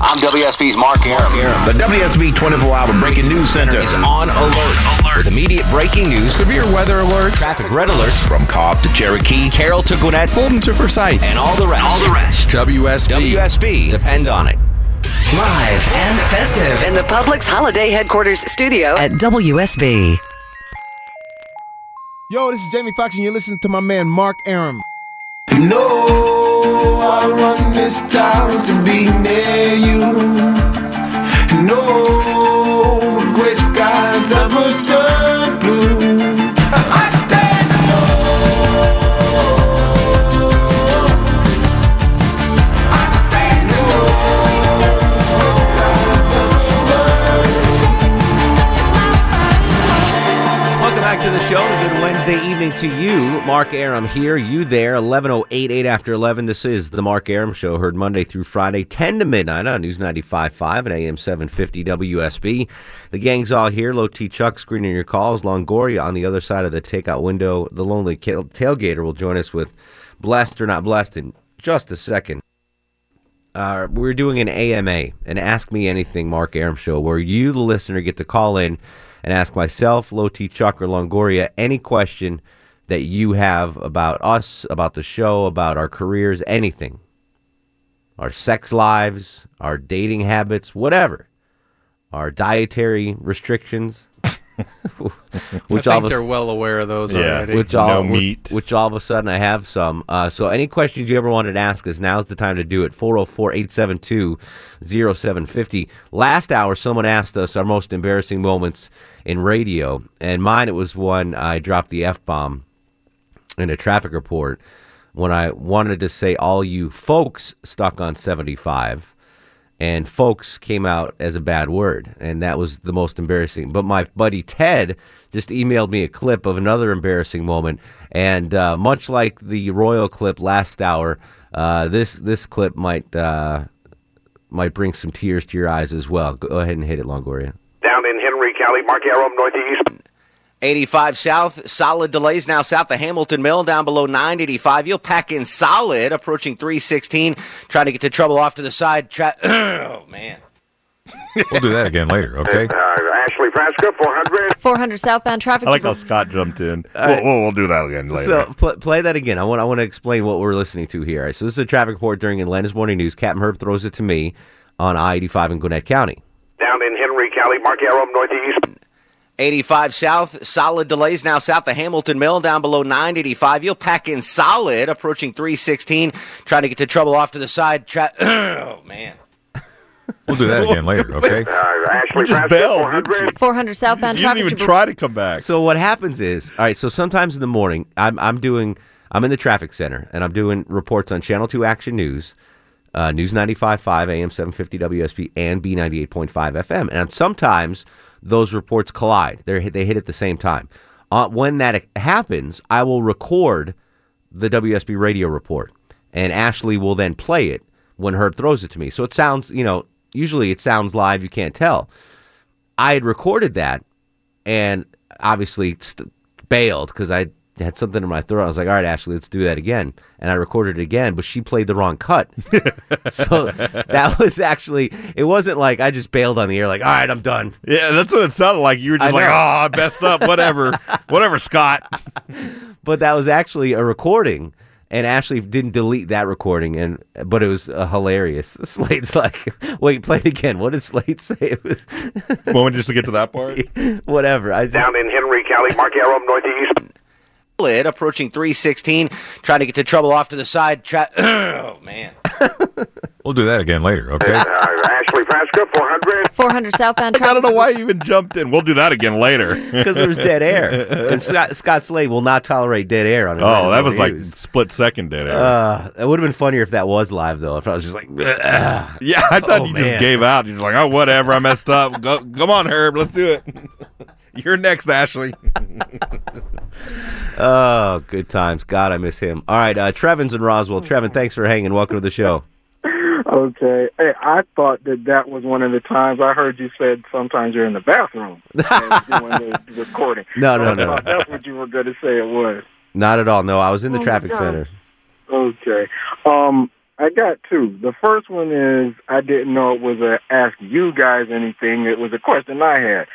I'm WSB's Mark Arum. The WSB 24 Hour Breaking News Center is on alert, alert with immediate breaking news, severe weather alerts, traffic red alerts from Cobb to Cherokee, Carroll to Gwinnett, Fulton to Forsyth, and all the rest. All the rest. WSB. WSB. Depend on it. Live and festive in the Publix Holiday Headquarters studio at WSB. Yo, this is Jamie Foxx, and you're listening to my man Mark Arum. No, I run this town to be near you. No gray skies ever turn blue. I stand alone. I stand Welcome back to the show. Good Wednesday evening to you. Mark Arum here, you there. 11.08, 8 after 11. This is the Mark Arum Show, heard Monday through Friday, 10 to midnight on News 95.5 and AM 750 WSB. The gang's all here. Low T Chuck screening your calls. Longoria on the other side of the takeout window. The lonely tailgater will join us with Blessed or Not Blessed in just a second. Uh, we're doing an AMA, an Ask Me Anything Mark Arum show, where you, the listener, get to call in and ask myself, Low T Chuck, or Longoria any question that you have about us, about the show, about our careers, anything. Our sex lives, our dating habits, whatever. Our dietary restrictions. which I all think of a they're well aware of those Yeah. already. which all No which- meat. Which, all of a sudden I have some. Uh, so any questions you ever wanted to ask us, now's the time to do it. 404-872-0750. Last hour, someone asked us our most embarrassing moments in radio, and mine it was when I dropped the f bomb in a traffic report when I wanted to say all you folks stuck on 75 and folks came out as a bad word and that was the most embarrassing. But my buddy ted just emailed me a clip of another embarrassing moment and uh, much like the royal clip last hour uh, this this clip might uh, might bring some tears to your eyes as well. Go ahead and hit it longoria. Down in Henry County, Mark Arum, northeast. 85 south, solid delays now south of Hamilton Mill, down below 985. You'll pack in solid, approaching 316, trying to get to trouble off to the side. Tra- oh, man. We'll do that again later, okay? Uh, Ashley Frasca, 400. 400 southbound traffic. I like how Scott jumped in. right. We'll, we'll, we'll do that again later. So pl- play that again. I want I want to explain what we're listening to here. All right, so this is a traffic report during Atlanta's morning news. Captain Herb throws it to me on I-85 in Gwinnett County. Down in Henry County, Mark Arum, northeast. 85 south, solid delays now south of Hamilton Mill, down below 985. You'll pack in solid, approaching 316, trying to get to trouble off to the side. Tra- oh, man. we'll do that again later, okay? Uh, Ashley just Frasca, bailed, 400. 400 southbound You didn't even to- try to come back. So what happens is, all right. So sometimes in the morning, I'm I'm doing I'm in the traffic center and I'm doing reports on Channel Two Action News, uh, News 95.5 AM 750 WSB and B 98.5 FM, and sometimes those reports collide. They they hit at the same time. Uh, when that happens, I will record the WSB radio report, and Ashley will then play it when Herb throws it to me. So it sounds, you know, usually it sounds live. You can't tell. I had recorded that and obviously st- bailed because I had something in my throat. I was like, all right, Ashley, let's do that again. And I recorded it again, but she played the wrong cut. so that was actually, it wasn't like I just bailed on the air, like, all right, I'm done. yeah, that's what it sounded like. You were just like, know. oh, I messed up. Whatever. Whatever, Scott. But that was actually a recording. And Ashley didn't delete that recording, and but it was uh, hilarious. Slade's like, wait, play it again. What did Slate say? It was Moment just to get to that part. whatever. I just Down in Henry County, Mark Arum, northeast. Solid, approaching 316, trying to get to trouble off to the side. Tra- oh, man. We'll do that again later, okay? Uh, Ashley Frasca, 400. 400 southbound I don't know why you even jumped in. We'll do that again later. Because there was dead air. And Scott, Scott Slade will not tolerate dead air on his oh, that was He like split second dead air. Uh, it would have been funnier if that was live, though. If I was just like, "Ugh." yeah, I thought oh, you man. just gave out. You're like, oh, whatever. I messed up. Go, come on, Herb. Let's do it. You're next, Ashley. oh, good times. God, I miss him. All right, uh, Trevin's in Roswell. Trevin, thanks for hanging. Welcome to the show. Okay. Hey, I thought that that was one of the times I heard you said sometimes you're in the bathroom and doing the recording. No, no, no. that's what you were going to say it was. Not at all. No, I was in the Oh, traffic center. Okay. Um, I got two. The first one is I didn't know it was a ask you guys anything. It was a question I had.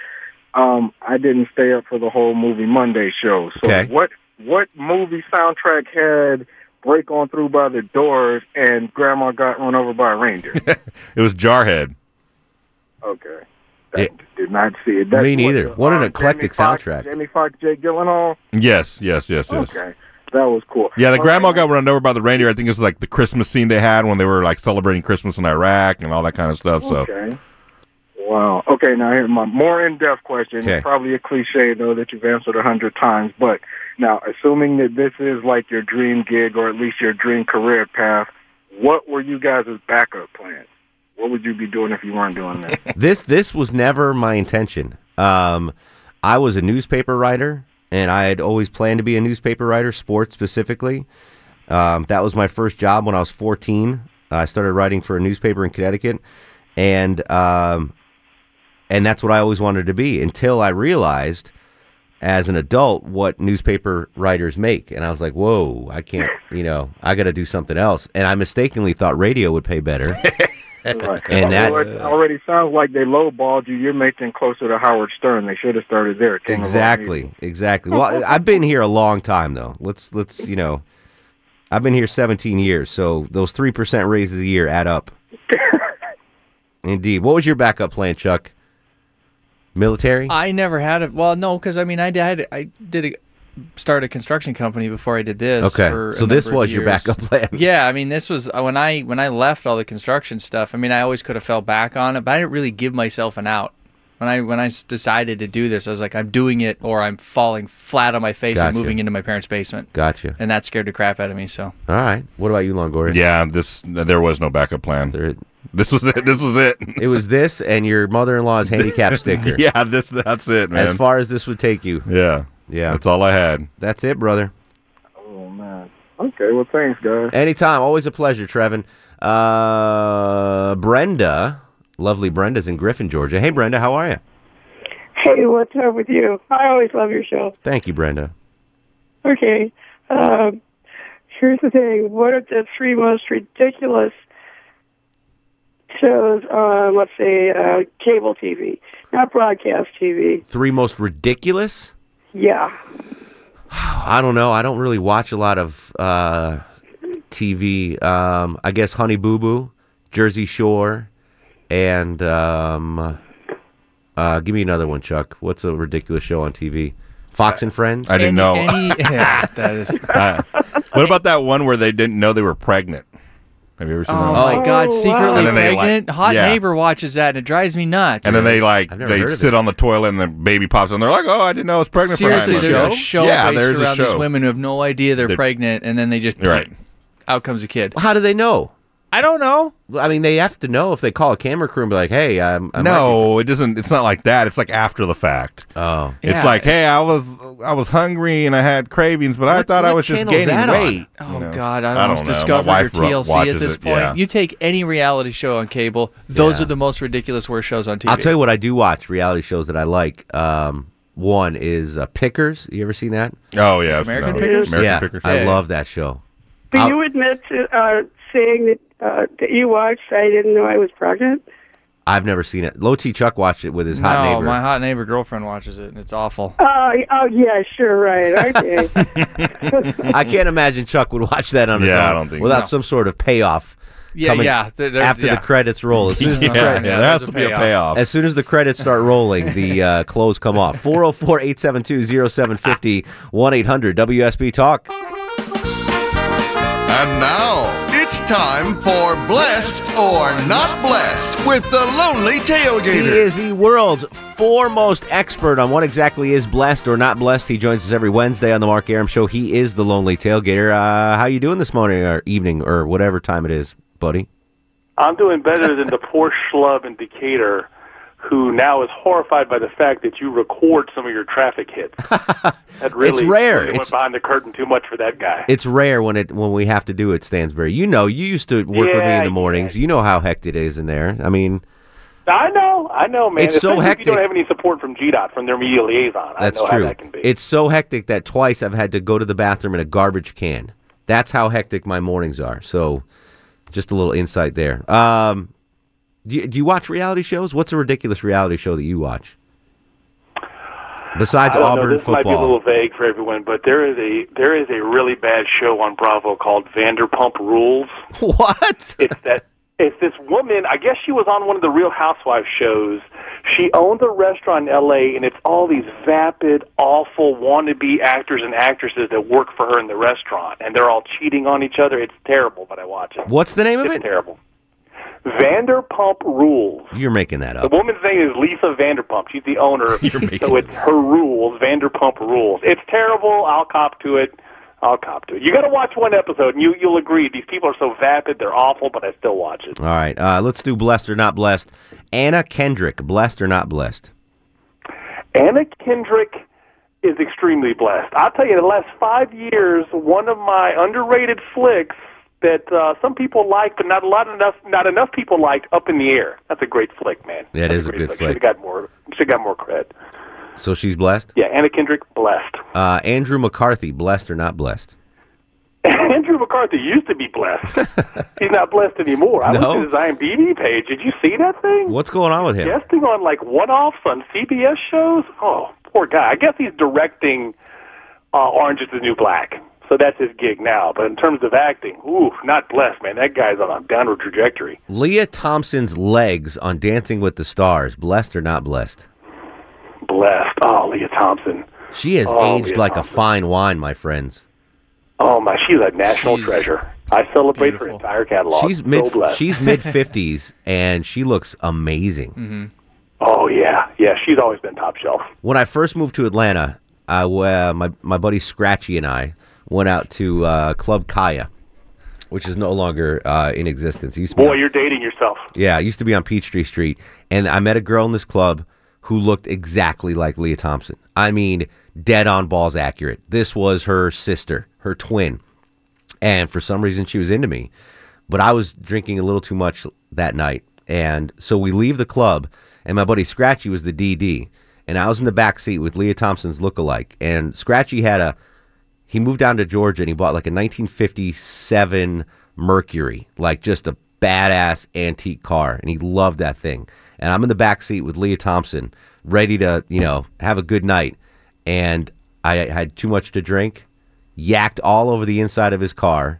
Um, I didn't stay up for the whole movie Monday show. So Okay. what what movie soundtrack had break on through by the doors and grandma got run over by a reindeer? It was Jarhead. okay. It- Did not see it. Me neither. the, What an uh, eclectic Jamie soundtrack. Jamie Foxx, Jake Gyllenhaal. Yes, yes, yes, yes. Okay, that was cool. Yeah, the All grandma got run over by the reindeer. I think it's like the Christmas scene they had when they were like celebrating Christmas in Iraq and all that kind of stuff. So Okay. Wow. Okay, now here's my more in-depth question. Okay. It's probably a cliche, though, that you've answered a hundred times. But now, assuming that this is like your dream gig or at least your dream career path, what were you guys' backup plans? What would you be doing if you weren't doing this? This this was never my intention. Um, I was a newspaper writer, and I had always planned to be a newspaper writer, sports specifically. Um, that was my first job when I was 14. I started writing for a newspaper in Connecticut, and um, and that's what I always wanted to be until I realized as an adult what newspaper writers make and I was like whoa I can't you know I got to do something else and I mistakenly thought radio would pay better right. And that- already sounds like they lowballed you. You're making closer to Howard Stern. They should have started there. King of Rock exactly exactly well I've been here a long time though let's let's you know I've been here 17 years so those 3% raises a year add up indeed what was your backup plan Chuck military I never had it. Well, no, because I mean, I did. I did a, start a construction company before I did this. Okay, so this was your backup plan. Yeah, I mean, this was uh, when I when I left all the construction stuff. I mean, I always could have fell back on it, but I didn't really give myself an out. When I when I s- decided to do this, I was like, I'm doing it, or I'm falling flat on my face Gotcha. and moving into my parents' basement. Gotcha. And that scared the crap out of me. So all right what about you Longoria yeah, this there was no backup plan. There- This was it. This was it. it was this and your mother-in-law's handicap sticker yeah, this that's it, man. as far as this would take you yeah, yeah that's all I had. that's it brother Oh man. Okay. Well, thanks, guys. Anytime. Always a pleasure, Trevin. Uh, Brenda, lovely Brenda's in Griffin, Georgia. Hey, Brenda, how are you? Hey, what's up with you? I always love your show. Thank you, Brenda. Okay. Um, here's the thing. What are the three most ridiculous shows on, let's say, uh, cable TV, not broadcast TV? Three most ridiculous? Yeah. I don't know. I don't really watch a lot of uh, TV. Um, I guess Honey Boo Boo, Jersey Shore, and um, uh, give me another one, Chuck. What's a ridiculous show on TV? Fox and Friends. I didn't know. Any, yeah, that is. Uh, what about that one where they didn't know they were pregnant? Have you ever seen Oh that? my God! Secretly And then they, like- pregnant. Hot yeah. neighbor watches that, and it drives me nuts. And then they like they sit on the toilet and the baby pops and they're like, "Oh, I didn't know I was pregnant Seriously, for nine there's months." a show yeah, based there's a around show. these women who have no idea they're, They're- pregnant, and then they just Right. out comes a kid. How do they know? I don't know. I mean, they have to know if they call a camera crew and be like, "Hey, I'm." I'm no, it doesn't. It's not like that. It's like after the fact. Oh, It's Yeah. like, hey, I was I was hungry and I had cravings, but I thought I was just gaining that on? weight. Oh you know? God, I I don't know. My wife TLC at watches this it, point. yeah. You take any reality show on cable; those Yeah. are the most ridiculous worst shows on TV. I'll tell you what I do watch reality shows that I like. Um, one is uh, Pickers. You ever seen that? Oh yeah, I've American that. Pickers? American yeah, Pickers. I love that show. Do I'll- you admit to uh, saying that, uh, that you watched I Didn't Know I Was Pregnant? I've never seen it. Low T Chuck watched it with his hot no, neighbor. my hot neighbor girlfriend watches it, and it's awful. Uh, oh, yeah, sure, right. Okay. I can't imagine Chuck would watch that on his Yeah, I own don't think- without No. some sort of payoff. Yeah, coming yeah. There- there- after yeah. the credits roll, as soon as, yeah, the, yeah, credits, yeah, there has there's to a be a payoff. payoff. as soon as the credits start rolling, the uh, clothes come off. 404 872 0750 1 800 WSB Talk. And now, it's It's time for Blessed or Not Blessed with the Lonely Tailgater. He is the world's foremost expert on what exactly is blessed or not blessed. He joins us every Wednesday on the Mark Arum Show. He is the Lonely Tailgater. Uh, how you doing this morning or evening or whatever time it is, buddy? I'm doing better than the poor schlub in Decatur who now is horrified by the fact that you record some of your traffic hits. That really, rare. really It's- went behind the curtain too much for that guy. It's rare when it when we have to do it, Stansbury. You know, you used to work with me in the mornings. You know how hectic it is in there. I mean, I know, I know, man. It's so Especially If you don't hectic. have any support from GDOT, from their media liaison. that's I know true. how that can be. It's so hectic that twice I've had to go to the bathroom in a garbage can. That's how hectic my mornings are. So, just a little insight there. Um, do you, do you watch reality shows? What's a ridiculous reality show that you watch? Besides I Auburn know, this might be a little vague for everyone, but there is a there is a really bad show on Bravo called Vanderpump Rules. What? It's that it's this woman. I guess she was on one of the Real Housewives shows. She owns a restaurant in L.A. and it's all these vapid, awful wannabe actors and actresses that work for her in the restaurant, and they're all cheating on each other. It's terrible, but I watch it. What's the name of it? terrible. Vanderpump Rules. You're making that up. The woman's name is Lisa Vanderpump. She's the owner. so it's her rules, Vanderpump Rules. It's terrible. I'll cop to it. I'll cop to it. You got to watch one episode, and you you'll agree. These people are so vapid, they're awful, but I still watch it. All right, uh, let's do blessed or not blessed. Anna Kendrick, blessed or not blessed? Anna Kendrick is extremely blessed. I'll tell you, the last five years, one of my underrated flicks that uh, some people like, but not a lot enough, not enough people liked, Up in the Air. That's a great flick, man. That That's is a good Should have flick. got more. Should have got more credit. So she's blessed. Yeah, Anna Kendrick, blessed. Uh, Andrew McCarthy, blessed or not blessed? Andrew McCarthy used to be blessed. He's not blessed anymore. I No? looked at his IMDb page. Did you see that thing? What's going on with him? Guesting on like one-offs on CBS shows. Oh, poor guy. I guess he's directing uh, Orange is the New Black, so that's his gig now. But in terms of acting, ooh, not blessed, man. That guy's on a downward trajectory. Lea Thompson's legs on Dancing with the Stars, blessed or not blessed? Blessed. Oh, Lea Thompson. She has Oh, aged Lea like Thompson. a fine wine, my friends. Oh my, she's a national treasure. I celebrate her entire catalog. She's so mid blessed. she's mid fifties and she looks amazing. Mm-hmm. Oh yeah, yeah. She's always been top shelf. When I first moved to Atlanta, I, uh, my my buddy Scratchy and I went out to uh, Club Kaya, which is no longer uh, in existence. It used to be Boy, on- you're dating yourself. Yeah, it used to be on Peachtree Street, and I met a girl in this club who looked exactly like Lea Thompson. I mean, dead on balls accurate. This was her sister, her twin, and for some reason she was into me, but I was drinking a little too much that night, and so we leave the club, and my buddy Scratchy was the DD, and I was in the back seat with Lea Thompson's lookalike, and Scratchy had a he moved down to Georgia and he bought like a 1957 Mercury, like just a badass antique car, and he loved that thing. And I'm in the back seat with Lea Thompson, ready to you know have a good night, and I had too much to drink, yacked all over the inside of his car,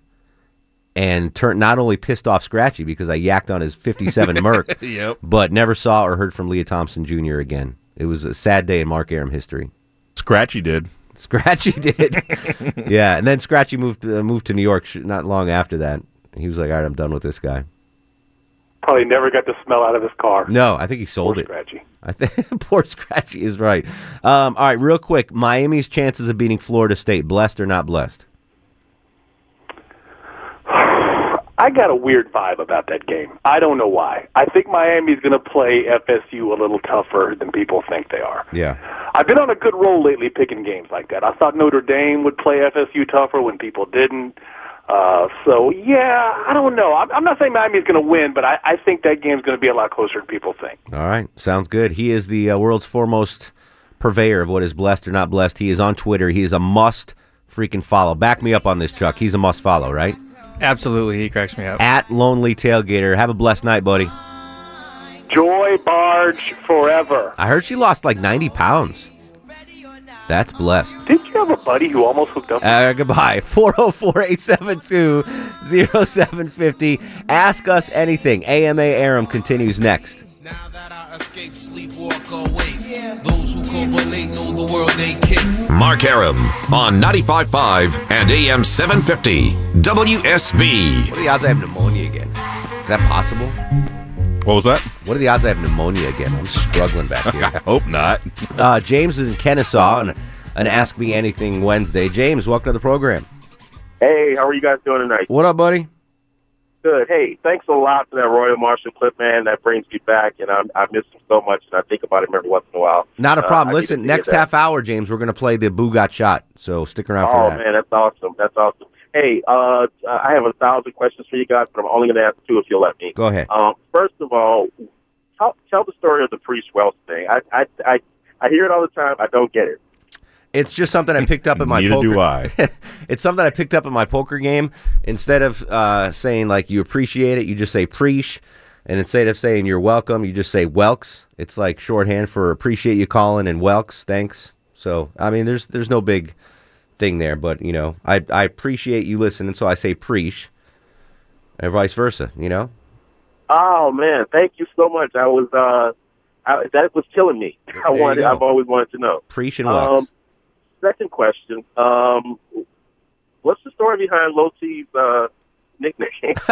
and turned not only pissed off Scratchy because I yacked on his 57 Merc, Yep. but never saw or heard from Lea Thompson Jr. again. It was a sad day in Mark Arum history. Scratchy did. Scratchy did. yeah, and then Scratchy moved uh, moved to New York sh- not long after that. He was like, "All right, I'm done with this guy." Probably never got the smell out of his car. No, I think he sold Poor it. Scratchy. I think poor Scratchy is right. Um, all right, real quick, Miami's chances of beating Florida State, blessed or not blessed? I got a weird vibe about that game. I don't know why. I think Miami's going to play FSU a little tougher than people think they are. Yeah. I've been on a good roll lately picking games like that. I thought Notre Dame would play FSU tougher when people didn't. Uh, so yeah, I don't know. I'm, I'm not saying Miami's going to win, but I, I think that game's going to be a lot closer than people think. All right, sounds good. He is the uh, world's foremost purveyor of what is blessed or not blessed. He is on Twitter. He is a must freaking follow. Back me up on this, Chuck. He's a must follow, right? Absolutely, he cracks me up. At Lonely Tailgater. Have a blessed night, buddy. Joy Barge forever. I heard she lost like 90 pounds. That's blessed. Did you have a buddy who almost hooked up? Uh, goodbye. 404 872 0750. Ask us anything. AMA Arum continues next. Escape, sleep, walk, or wait. Those who correlate know the world ain't kick. Mark Arum on 95.5 and AM 750 WSB. What are the odds I have pneumonia again? Is that possible? What was that? What are the odds I have pneumonia again? I'm struggling back here. I hope not. Uh, James is in Kennesaw on an Ask Me Anything Wednesday. James, welcome to the program. Hey, how are you guys doing tonight? What up, buddy? Good. Hey, thanks a lot for that Royal Marshall clip, man. That brings me back, and I'm, I miss him so much, and I think about him every once in a while. Not a Uh, problem. Get Listen, next half hour, James, we're going to play the Boo Got Shot. So stick around Oh for that. Oh, man, that's awesome. That's awesome. Hey, uh, I have a thousand questions for you guys, but I'm only going to ask two if you'll let me. Go ahead. Um, first of all, tell, tell the story of the preach welks thing. I, I, I, I hear it all the time. I don't get it. It's just something I picked up in my Neither poker. do I. it's something I picked up in my poker game. Instead of uh, saying like you appreciate it, you just say preach. And instead of saying you're welcome, you just say welks. It's like shorthand for appreciate you calling and welks. Thanks. So I mean, there's there's no big thing there, but you know, I I appreciate you listening, so I say preach, and vice versa. You know. Oh man, thank you so much. I was uh, I, that was killing me. I wanted. I've always wanted to know. Preach and welks. Um, second question. Um, what's the story behind Low T's uh, nickname?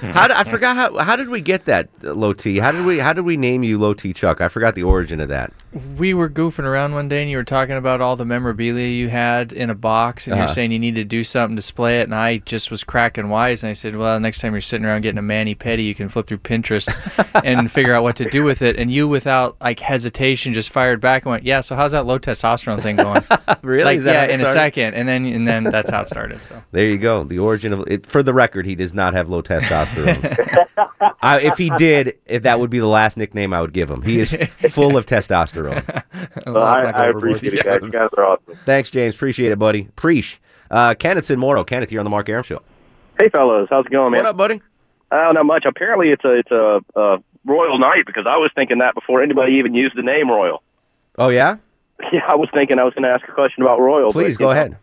How I forgot how how did we get that low T? How did we how did we name you low T Chuck? I forgot the origin of that. We were goofing around one day, and you were talking about all the memorabilia you had in a box, and Uh-huh. you're saying you need to do something to display it. And I just was cracking wise, and I said, "Well, next time you're sitting around getting a mani petty, you can flip through Pinterest and figure out what to do with it." And you, without like hesitation, just fired back and went, "Yeah, so how's that low testosterone thing going?" Really? Like, that yeah, in a second, and then and then that's how it started. So. There you go. The origin of it. For the record, he does not have low testosterone. I, if he did, if that would be the last nickname I would give him. He is full of testosterone. Well, I, I appreciate it, guys. You guys are awesome. Thanks, James. Appreciate it, buddy. Preach. Uh, Kenneth's in Morrow. Kenneth, you're on the Mark Arum Show. Hey, fellas, how's it going, man? What up, buddy? Uh, not much. Apparently, it's a it's a, a royal night because I was thinking that before anybody even used the name royal. Oh yeah. Yeah, I was thinking I was going to ask a question about royal. Please but, go know, ahead.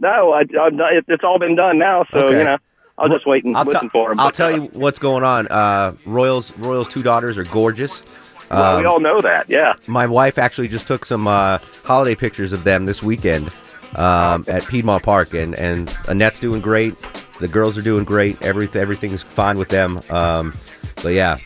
No, I, I'm not, it, it's all been done now, so Okay. you know I'll just wait and I'll listen tell- for him. I'll but, tell uh, you what's going on. Uh, Royals Royals two daughters are gorgeous. Well, we Um, all know that. Yeah. My wife actually just took some uh, holiday pictures of them this weekend um, at Piedmont Park, and, and Annette's doing great. The girls are doing great. Everything everything's fine with them. Um, but yeah,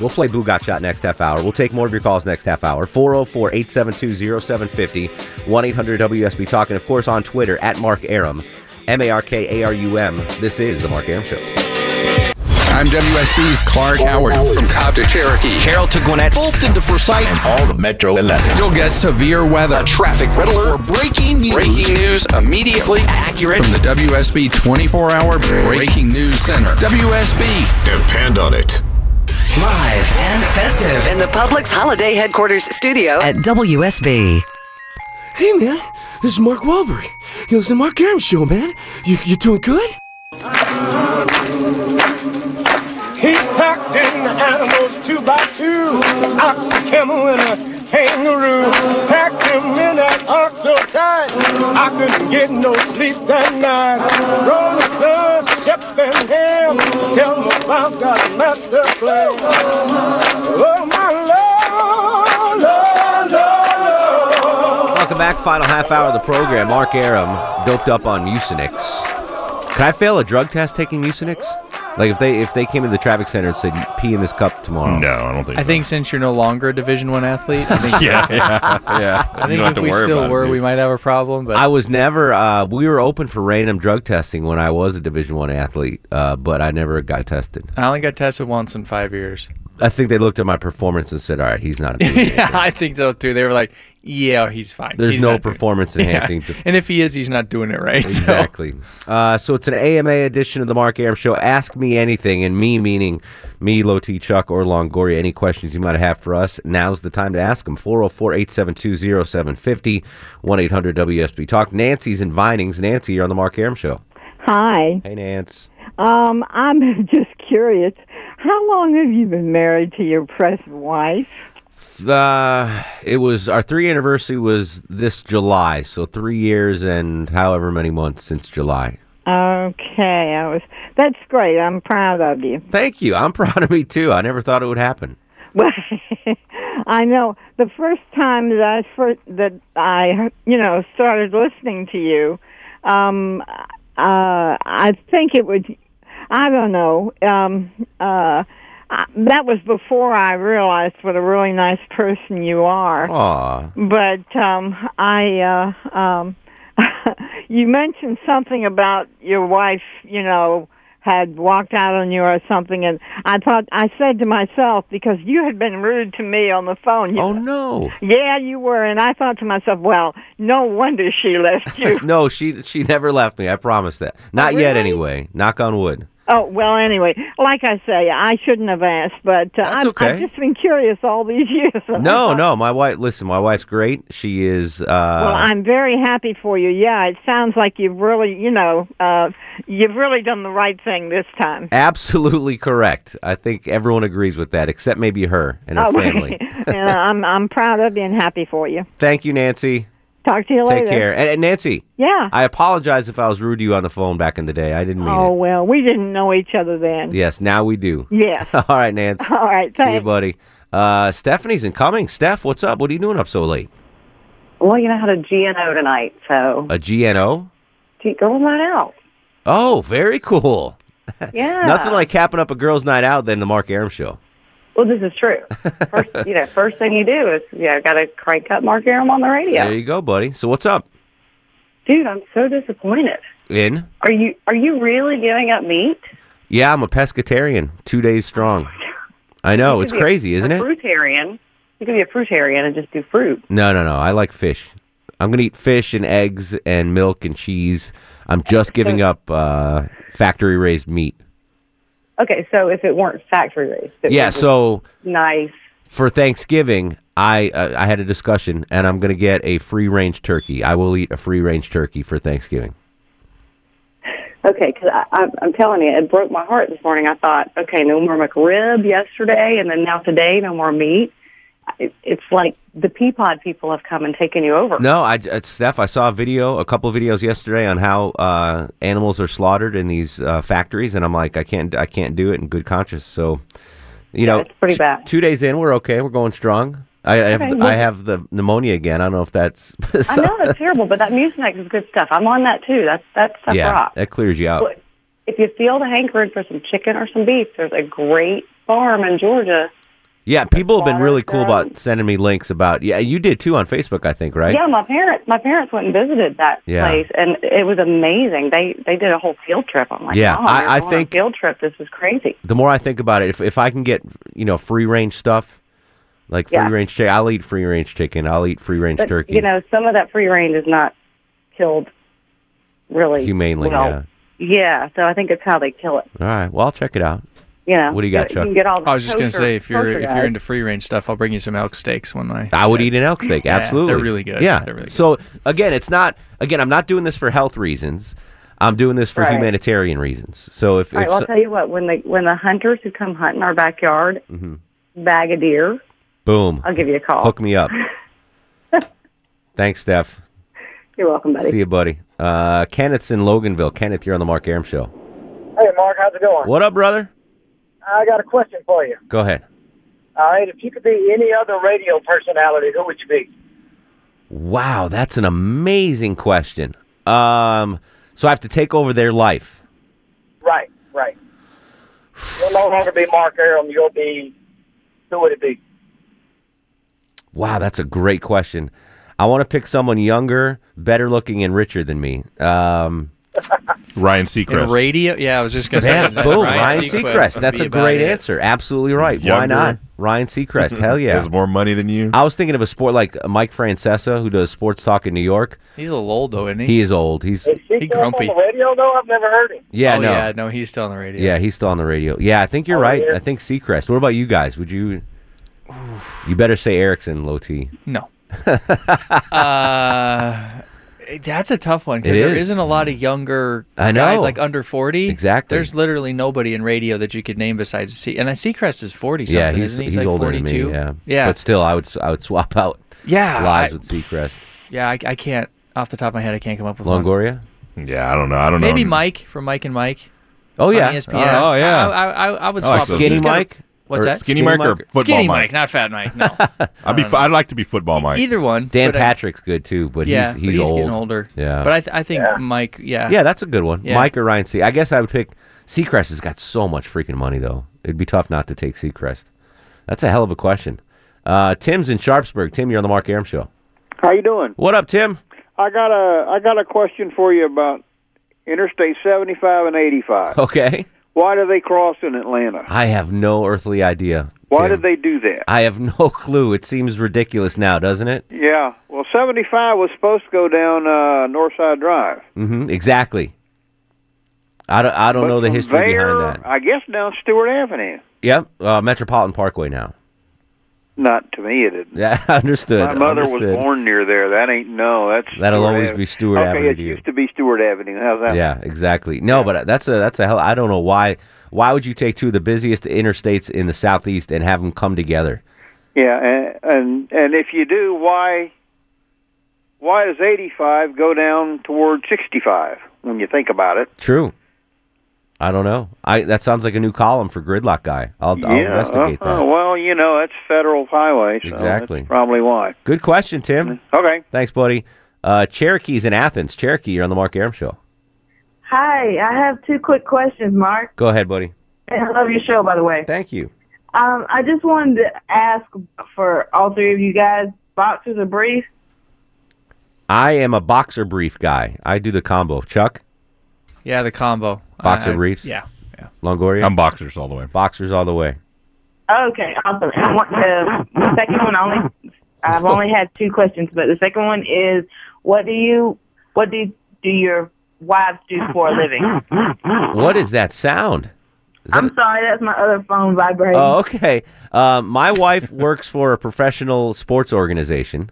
we'll play Boo Got Shot next half hour. We'll take more of your calls next half hour. 404 872 0750 1 800 WSB Talk. And of course on Twitter at Mark Arum, M A R K A R U M. This is The Mark Arum Show. I'm WSB's Clark Howard from Cobb to Cherokee. Carroll to Gwinnett, Fulton to Forsyth, and all of Metro 11. You'll get severe weather, A traffic red alert, or breaking news. breaking news immediately Accurate. from the WSB 24-hour Breaking News Center. WSB. Depend on it. Live and festive in the Publix Holiday Headquarters studio at WSB. Hey, man, this is Mark Wahlberg. You listen to Mark Arum Show, man. You, you doing good? Animals two by two, ox, a camel, and a kangaroo. Packed him in that ox so tight, I couldn't get no sleep that night. Rolling Stones, Shep and Ham, tell them about that master plan. Oh, my. Welcome back. Final half hour of the program. Mark Arum, doped up on Mucinex. Can I fail a drug test taking Mucinex? Like if they if they came to the traffic center and said pee in this cup tomorrow. No, I don't think. I think since you're no longer a Division One athlete, I think Yeah, yeah, yeah. I think if we still about it, were, we might have a problem. But I was never. Uh, we were open for random drug testing when I was a Division One athlete, uh, but I never got tested. I only got tested once in five years. I think they looked at my performance and said, "All right, he's not." A yeah, I think so too. They were like, "Yeah, he's fine. There's He's no performance enhancing. Yeah. And if he is, he's not doing it right. so- Exactly. Uh, so it's an AMA edition of the Mark Arum Show. Ask me anything, and me meaning me, Low T, Chuck, or Longoria. Any questions you might have for us, now's the time to ask them. 404 872 0750 1 800 WSB Talk. Nancy's in Vinings. Nancy, you're on the Mark Arum Show. Hi. Hey, Nance. Um, I'm just curious. How long have you been married to your present wife? Uh, it was our three anniversary was this July, so three years and however many months since July. Okay, I was. That's great. I'm proud of you. Thank you. I'm proud of me too. I never thought it would happen. Well, I know the first time that I first that I you know started listening to you, um, uh, I think it was I don't know. Um, uh, I- that was before I realized what a really nice person you are. Aw. But um, I, uh, um, you mentioned something about your wife, you know, had walked out on you or something, and I thought I said to myself because you had been rude to me on the phone. You, Oh no. Yeah, you were, and I thought to myself, well, no wonder she left you. no, she she never left me. I promise that. Not yet, anyway. Knock on wood. Oh well, anyway, like I say, I shouldn't have asked, but uh, I've, okay. I've just been curious all these years. No, no. My wife. Listen, my wife's great. She is. Uh, Well, I'm very happy for you. Yeah, it sounds like you've really, you know, uh, you've really done the right thing this time. absolutely correct. I think everyone agrees with that, except maybe her and her Oh, family. and I'm I'm proud of you and happy for you. Thank you, Nancy. Talk to you later. Take care. And, and Nancy, Yeah. I apologize if I was rude to you on the phone back in the day. I didn't mean it. Oh well, we didn't know each other then. Yes, now we do. Yes. All right, Nancy. All right. See you, buddy. Uh, Stephanie's incoming. Steph, what's up? What are you doing up so late? Well, you know, I had a GNO tonight, so A GNO? gee, girls night out. Oh, very cool. Yeah. Nothing like capping up a girls' night out than the Mark Arum show. Well, this is true. First, you know, first thing you do is you know, got to crank up Mark Arum on the radio. There you go, buddy. So what's up? Dude, I'm so disappointed. In? Are you are you really giving up meat? Yeah, I'm a pescatarian. Two days strong. I know You it's could be a- crazy, isn't a it? Fruitarian. You could be a fruitarian and just do fruit. No, no, no. I like fish. I'm gonna eat fish and eggs and milk and cheese. I'm just giving up uh, factory raised meat. Okay, so if it weren't factory raised, Yeah. So nice. for Thanksgiving, I uh, I had a discussion, and I'm gonna get a free range turkey. I will eat a free range turkey for Thanksgiving. Okay, because I'm, I'm telling you, it broke my heart this morning. I thought, okay, no more McRib yesterday, and then now today, no more meat. It, it's like the Peapod people have come and taken you over. No, I, Steph, I saw a video, a couple of videos yesterday on how uh, animals are slaughtered in these uh, factories, and I'm like, I can't, I can't do it in good conscience. So, you know, it's pretty t- bad. Two days in, we're okay. We're going strong. I, I have, Okay, the, I have the pneumonia again. I don't know if that's. I know it's terrible, but that Mucinex is good stuff. I'm on that too. That's that stuff yeah, that clears you out. If you feel the hankering for some chicken or some beef, there's a great farm in Georgia. Yeah, people have been really cool about sending me links about. Yeah, you did too on Facebook, I think, right? Yeah, my parents my parents went and visited that Yeah. place, and it was amazing. They they did a whole field trip. I'm like, Yeah, Mom, I- I going on a think- field trip. This is crazy. The more I think about it, if if I can get you know free range stuff, like free Yeah. range chicken, I'll eat free range chicken. I'll eat free range But turkey. you know, some of that free range is not killed really Humanely, well. yeah. Yeah, so I think it's how they kill it. All right. Well, I'll check it out. You know, What do you got, you Chuck? can get all the I was just gonna say if you're if you're into free range stuff, I'll bring you some elk steaks when I. I would eat an elk steak. Yeah, Absolutely. they're really good. Yeah. They're really good. So again, it's not. Again, I'm not doing this for health reasons. I'm doing this for Right. humanitarian reasons. So if, All right, if well, I'll tell you what. When the when the hunters who come hunt in our backyard Mhm. bag a deer, boom, I'll give you a call. hook me up. Thanks, Steph. You're welcome, buddy. See you, buddy. Uh, Kenneth's in Loganville. Kenneth, you're on the Mark Arum show. Hey, Mark, how's it going? What up, brother? I got a question for you. Go ahead. All right, if you could be any other radio personality, who would you be? Wow, that's an amazing question. Um, so I have to take over their life. Right, right. You'll no longer be Mark Arum. You'll be, who would it be? Wow, that's a great question. I want to pick someone younger, better looking, and richer than me. Um, Ryan In Seacrest. radio, yeah, I was just gonna say that. boom, Ryan Ryan Seacrest Seacrest. That's a about great it. answer. Absolutely right. Why Younger. not? Ryan Seacrest. Hell yeah. Has more money than you. I was thinking of a sport like Mike Francesa, who does sports talk in New York. He's a little old though, isn't he? He is old. He's Is he He grumpy. on the radio, though? I've never heard him. yeah, oh, no, yeah, no, he's still on the radio. yeah, he's still on the radio. Yeah, I think you're Oh, right. yeah. I think Seacrest. What about you guys? Would you? You better say Erickson, low T. No. uh, that's a tough one It because there is. isn't a lot of younger I guys know. like under forty. Exactly. There's literally nobody in radio that you could name besides C. And I Seacrest is forty something, yeah, he's isn't he? he's, like older 42. than me. Yeah, yeah, But still, I would I would swap out yeah. lives I, with Seacrest. yeah, I, I can't off the top of my head. I can't come up with one. Longoria. Yeah, I don't know. I don't know. Maybe Mike from Mike and Mike. Oh on yeah. ESPN. Oh, oh, yeah. I, I, I, I would oh, I like swap. those Skinny He's got Mike. What's Or that? Skinny Mike or football Skinny Mike? Mike, not Fat Mike. No. I'd be. Fu- I'd like to be football Mike. Either one. Dan but I- Patrick's good too, but yeah, he's but he's, he's old. getting older. Yeah, But I, th- I think Mike. Yeah. yeah, that's a good one. Yeah. Mike or Ryan C. I guess I would pick Seacrest. Has got so much freaking money though. It'd be tough not to take Seacrest. That's a hell of a question. Uh, Tim's in Sharpsburg. Tim, you're on the Mark Arum show. How you doing? What up, Tim? I got a I got a question for you about Interstate 75 and 85. Okay. Why do they cross in Atlanta? I have no earthly idea. Why Tim. did they do that? I have no clue. It seems ridiculous now, doesn't it? Yeah. Well, 75 was supposed to go down uh, Northside Drive. hmm Exactly. I don't, I don't But know the history there, behind that. I guess down Stewart Avenue. Yep, uh, Metropolitan Parkway now. Not to me, it isn't. Yeah, understood. My mother was born near there. That ain't no. That's That'll Stewart always Ave- be Stewart okay, Avenue it to you. used to be Stewart Avenue. How's that? Yeah, exactly. No, but that's a that's a hell. I don't know why. Why would you take two of the busiest interstates in the southeast and have them come together? Yeah, and and, and if you do, why why does 85 go down toward 65 when you think about it? True. I don't know. I that sounds like a new column for Gridlock guy. I'll, I'll investigate uh-huh. that. Well, you know, that's federal highway, so Exactly. that's probably why. Good question, Tim. Okay. Thanks, buddy. Uh, Cherokee's in Athens. Cherokee, you're on the Mark Arum show. Hi, I have two quick questions, Mark. Go ahead, buddy. And I love your show, by the way. Thank you. Um, I just wanted to ask for all three of you guys, boxers or briefs? I am a boxer brief guy. I do the combo. Chuck, Yeah, the combo. boxer I- briefs. Yeah. Longoria. I'm boxers all the way. Boxers all the way. Okay, awesome. And what, the, the second one, I only I've only had two questions, but the second one is, what do you, what do do your wives do for a living? What is that sound? I'm sorry, that's my other phone vibrating. Oh, okay. Um, my wife works for a professional sports organization.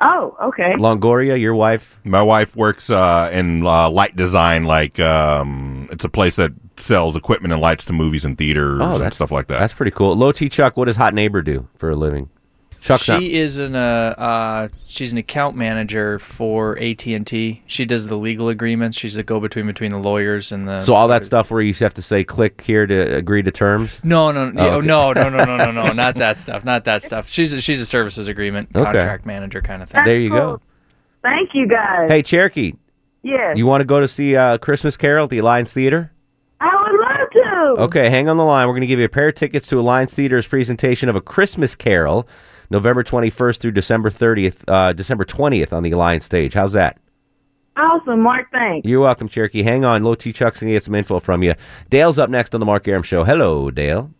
Oh, okay. Longoria, your wife? My wife works uh, in uh, light design. Like um, it's a place that sells equipment and lights to movies and theaters Oh, and that's stuff like that. That's pretty cool. Low T Chuck, what does Hot Neighbor do for a living? Chuck's she not. is an uh, uh she's an account manager for AT and T. She does the legal agreements. She's the go between between the lawyers and the. So all that stuff where you have to say click here to agree to terms. No, no, no, Oh, okay. no, no, no, no, no, no, not that stuff, not that stuff. She's a, she's a services agreement Okay. contract manager kind of thing. There you go. Thank you, guys. Hey Cherokee, Yes. you want to go to see uh, Christmas Carol at the Alliance Theater? I would love to. Okay, hang on the line. We're going to give you a pair of tickets to Alliance Theater's presentation of A Christmas Carol, November 21st through December 30th, uh, December 20th on the Alliance stage. How's that? Awesome, Mark. Thanks. You're welcome, Cherokee. Hang on. Low T Chuck's going to get some info from you. Dale's up next on the Mark Arum Show. Hello, Dale.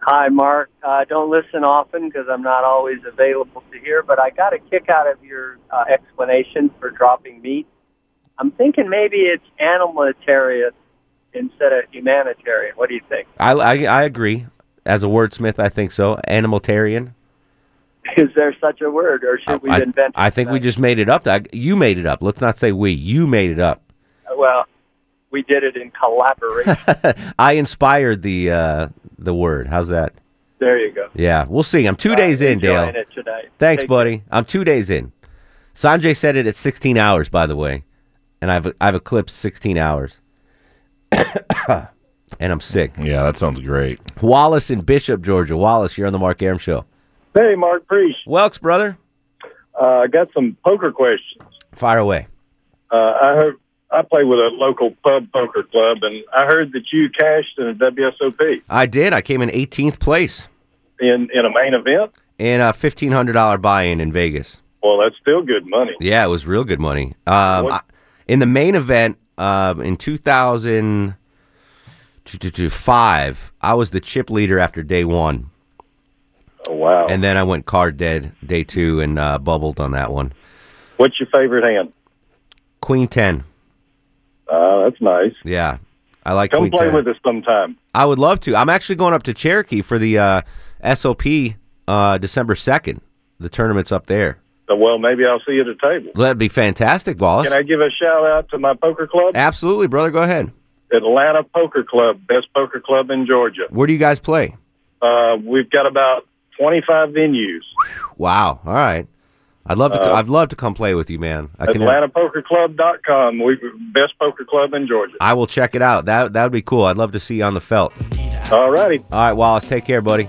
Hi, Mark. I don't listen often because I'm not always available to hear, but I got a kick out of your uh, explanation for dropping meat. I'm thinking maybe it's animalitarian instead of humanitarian. What do you think? I, I, I agree. As a wordsmith, I think so. Animalitarian. Is there such a word, or should we I, invent it? I think we just made it up. I, you made it up. Let's not say we. You made it up. Well, we did it in collaboration. I inspired the uh, the word. How's that? there you go. Yeah, we'll see. I'm two Uh, days in, Dale. it tonight. Thanks, Take buddy. I'm two days in. Sanjay said it at 16 hours, by the way, and I've I've eclipsed 16 hours, and I'm sick. Yeah, that sounds great. Wallace in Bishop, Georgia. Wallace, you're on the Mark Arum Show. Hey, Mark Preach. Welks, brother. Uh, I got some poker questions. Fire away. Uh, I heard I play with a local pub poker club, and I heard that you cashed in a WSOP I did. I came in 18th place in in a main event. in a $1,500 buy-in in Vegas. Well, that's still good money. Yeah, it was real good money. Um, I- in the main event um, in 2005, I was the chip leader after day one. Oh, wow. And then I went card dead day two and uh, bubbled on that one. What's your favorite hand? Queen 10. Uh, that's nice. Yeah. I like it. Come Queen play 10. with us sometime. I would love to. I'm actually going up to Cherokee for the uh, SOP uh, December 2nd. The tournament's up there. So, well, maybe I'll see you at the table. That'd be fantastic, Wallace. Can I give a shout out to my poker club? Absolutely, brother. Go ahead. Atlanta Poker Club, best poker club in Georgia. Where do you guys play? Uh, we've got about 25 venues. Wow. All right. I'd love to. Uh, I'd love to come play with you, man. I can. AtlantaPokerClub.com. We best poker club in Georgia. I will check it out. That that would be cool. I'd love to see you on the felt. All righty. All right, Wallace, take care, buddy.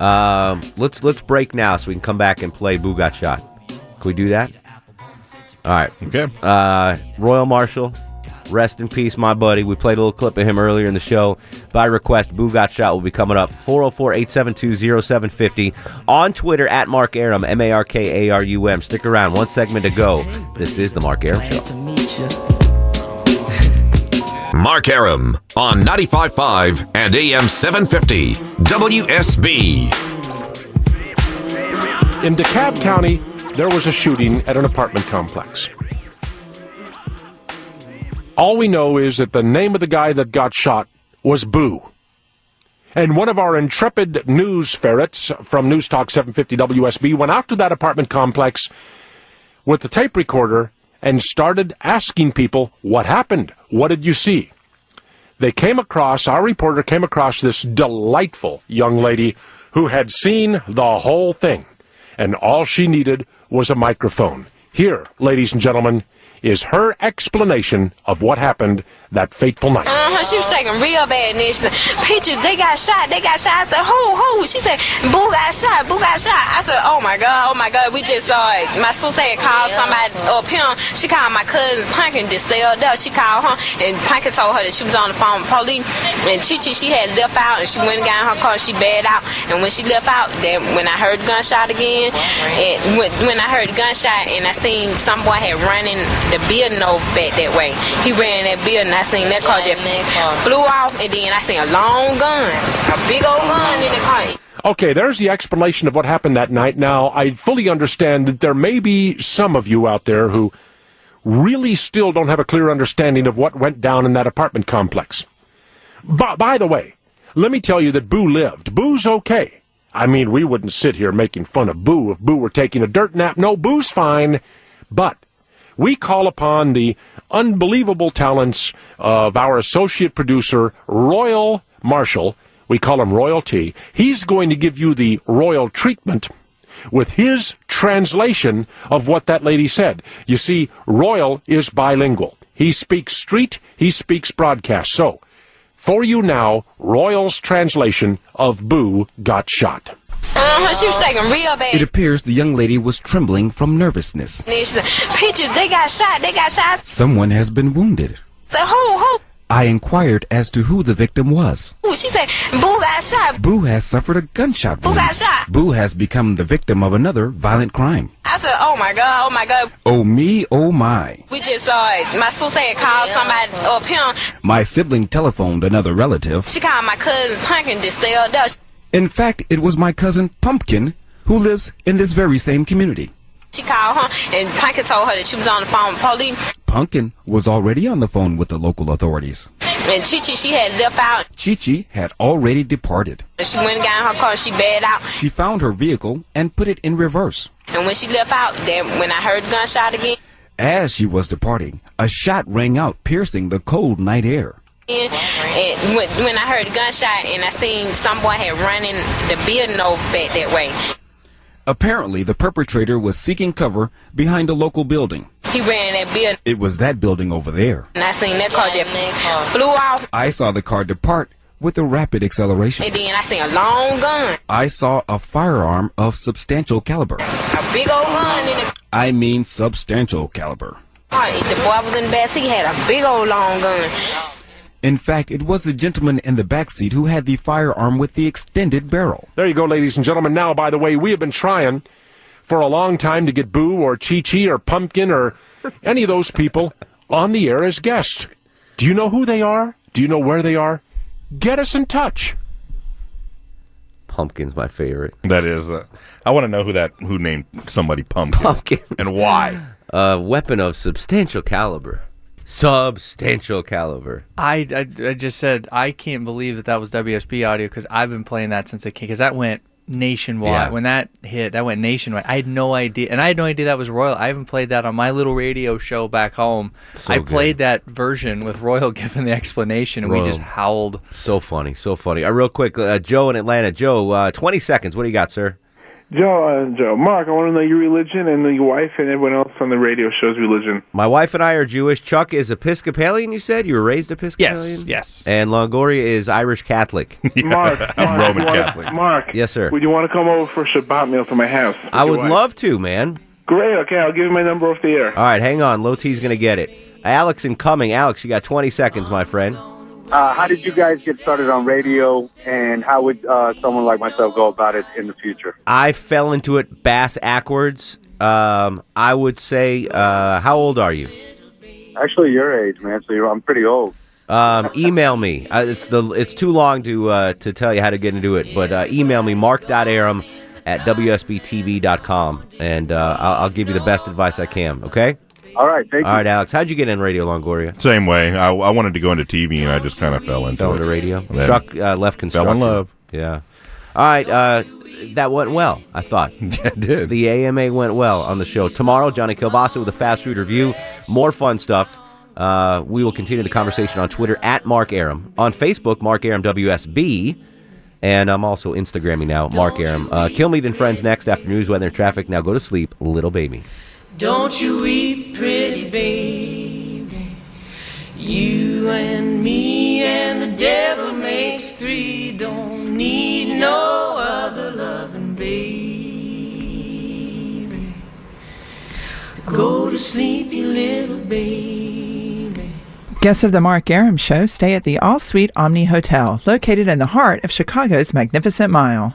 Um, let's let's break now so we can come back and play Boo Got Shot. Can we do that? All right. Okay. Uh, Royal Marshall, rest in peace, my buddy. We played a little clip of him earlier in the show. By request, Boo Got Shot will be coming up 404 872 0750 on Twitter at Mark Arum, M A R K A R U M. Stick around, one segment to go. This is The Mark Arum Show. Mark Arum on 95.5 and AM 750 WSB. In DeKalb County, there was a shooting at an apartment complex. All we know is that the name of the guy that got shot was Boo. And one of our intrepid news ferrets from News Talk 750 WSB went out to that apartment complex with the tape recorder and started asking people what happened. What did you see? They came across, our reporter came across this delightful young lady who had seen the whole thing, and all she needed was a microphone. Here, ladies and gentlemen, is her explanation of what happened that fateful night. Uh-huh, she was taking real bad initially. Pictures, they got shot, they got shot. I said, who, who? She said, Boo got shot, Boo got shot. I said, oh my God, oh my God, we just saw it. My sister had called somebody up here. She called my cousin Pumpkin, just still there. She called her, and Pumpkin told her that she was on the phone with police. And Chichi, she had left out, and she went and got in her car, she bailed out. And when she left out, then when I heard the gunshot again, and when, when I heard the gunshot, and I seen some boy had running the building over back that way. He ran that building, I seen that car just flew off, and then I seen a long gun, a big old gun in the car. Okay, there's the explanation of what happened that night. Now, I fully understand that there may be some of you out there who really still don't have a clear understanding of what went down in that apartment complex. By, by the way, let me tell you that Boo lived. Boo's okay. I mean, we wouldn't sit here making fun of Boo if Boo were taking a dirt nap. No, Boo's fine. But we call upon the unbelievable talents of our associate producer, Royal Marshall. We call him Royalty. He's going to give you the royal treatment with his translation of what that lady said. You see, Royal is bilingual. He speaks street, he speaks broadcast. So, for you now, Royal's translation of Boo Got Shot. Uh-huh, she was taking real bad It appears the young lady was trembling from nervousness. initially. Pictures, they got shot, they got shot. Someone has been wounded. I who, who? I inquired as to who the victim was. Who? She said, Boo got shot. Boo has suffered a gunshot Boo wound. got shot. Boo has become the victim of another violent crime. I said, oh my God, oh my God. Oh me, oh my. We just saw it. My sister had called somebody up here. My sibling telephoned another relative. She called my cousin Pumpkin to stay up. In fact, it was my cousin Pumpkin who lives in this very same community. She called her, and Pumpkin told her that she was on the phone with police. Pumpkin was already on the phone with the local authorities. And Chichi, she had left out. Chichi had already departed. She went and got in her car. She bailed out. She found her vehicle and put it in reverse. And when she left out, then when I heard the gunshot again, As she was departing, a shot rang out, piercing the cold night air. And when, I heard the gunshot and I seen some boy had running the building over back that way, Apparently, the perpetrator was seeking cover behind a local building. he ran that building, It was that building over there. and I seen that car just flew off. I saw the car depart with a rapid acceleration. And then I seen a long gun, I saw a firearm of substantial caliber. a big old gun in the I mean substantial caliber. The boy was in the back seat, he had a big old long gun. In fact, it was the gentleman in the back seat who had the firearm with the extended barrel. There you go, ladies and gentlemen. Now, by the way, we have been trying for a long time to get Boo or Chi Chi or Pumpkin or any of those people on the air as guests. Do you know who they are? Do you know where they are? Get us in touch. Pumpkin's my favorite. That is. Uh, I want to know who that who named somebody pumpkin, Pumpkin. and why. A weapon of substantial caliber. Substantial caliber. I, I, I just said I can't believe that that was WSB audio because I've been playing that since it came because that went nationwide. Yeah. When that hit, that went nationwide. I had no idea, and I had no idea that was Royal. I haven't played that on my little radio show back home. So I good. played that version with Royal giving the explanation, and we just howled. So funny, so funny. Uh, real quick, uh, Joe in Atlanta. Joe, uh, 20 seconds. What do you got, sir? Joe, uh, Joe, Mark, I want to know your religion and your wife and everyone else on the radio show's religion. My wife and I are Jewish. Chuck is Episcopalian. You said you were raised Episcopalian. yes. yes. And Longoria is Irish Catholic. Mark, Mark, Roman you wanna- Catholic. Mark, Yes, sir. Would you want to come over for a Shabbat meal to my house? I would wife? love to, man. Great. Okay, I'll give you my number off the air. All right, hang on. Low T's gonna get it. Alex incoming. Alex, you got 20 seconds, my friend. Uh, how did you guys get started on radio, and how would uh, someone like myself go about it in the future? I fell into it bass backwards. Um, I would say, uh, how old are you? Actually, your age, man. So you're, I'm pretty old. Um, email me. Uh, it's the it's too long to uh, to tell you how to get into it, but uh, email me mark.arum at wsbtv.com, and uh, I'll, I'll give you the best advice I can. Okay. All right, thank you. All right, Alex. How'd you get in Radio Longoria? Same way. I, I wanted to go into TV, and I just kind of fell into Fell it. into radio. And then Chuck uh, left construction. Fell in love. Yeah. All right. Uh, that went well. I thought. Yeah, it did. The AMA went well on the show. Tomorrow, Johnny Kilbasa with a fast food review. More fun stuff. Uh, we will continue the conversation on Twitter at Mark Arum. On Facebook, Mark Arum WSB. And I'm also Instagramming now, Mark Arum. Uh, Kilmeade and Friends next after news, weather, and traffic. Now go to sleep, little baby. Don't you weep, pretty baby. You and me and the devil makes three. Don't need no other loving baby. Go to sleep, you little baby. Guests of the Mark Arum Show stay at the All Suite Omni Hotel, located in the heart of Chicago's Magnificent Mile.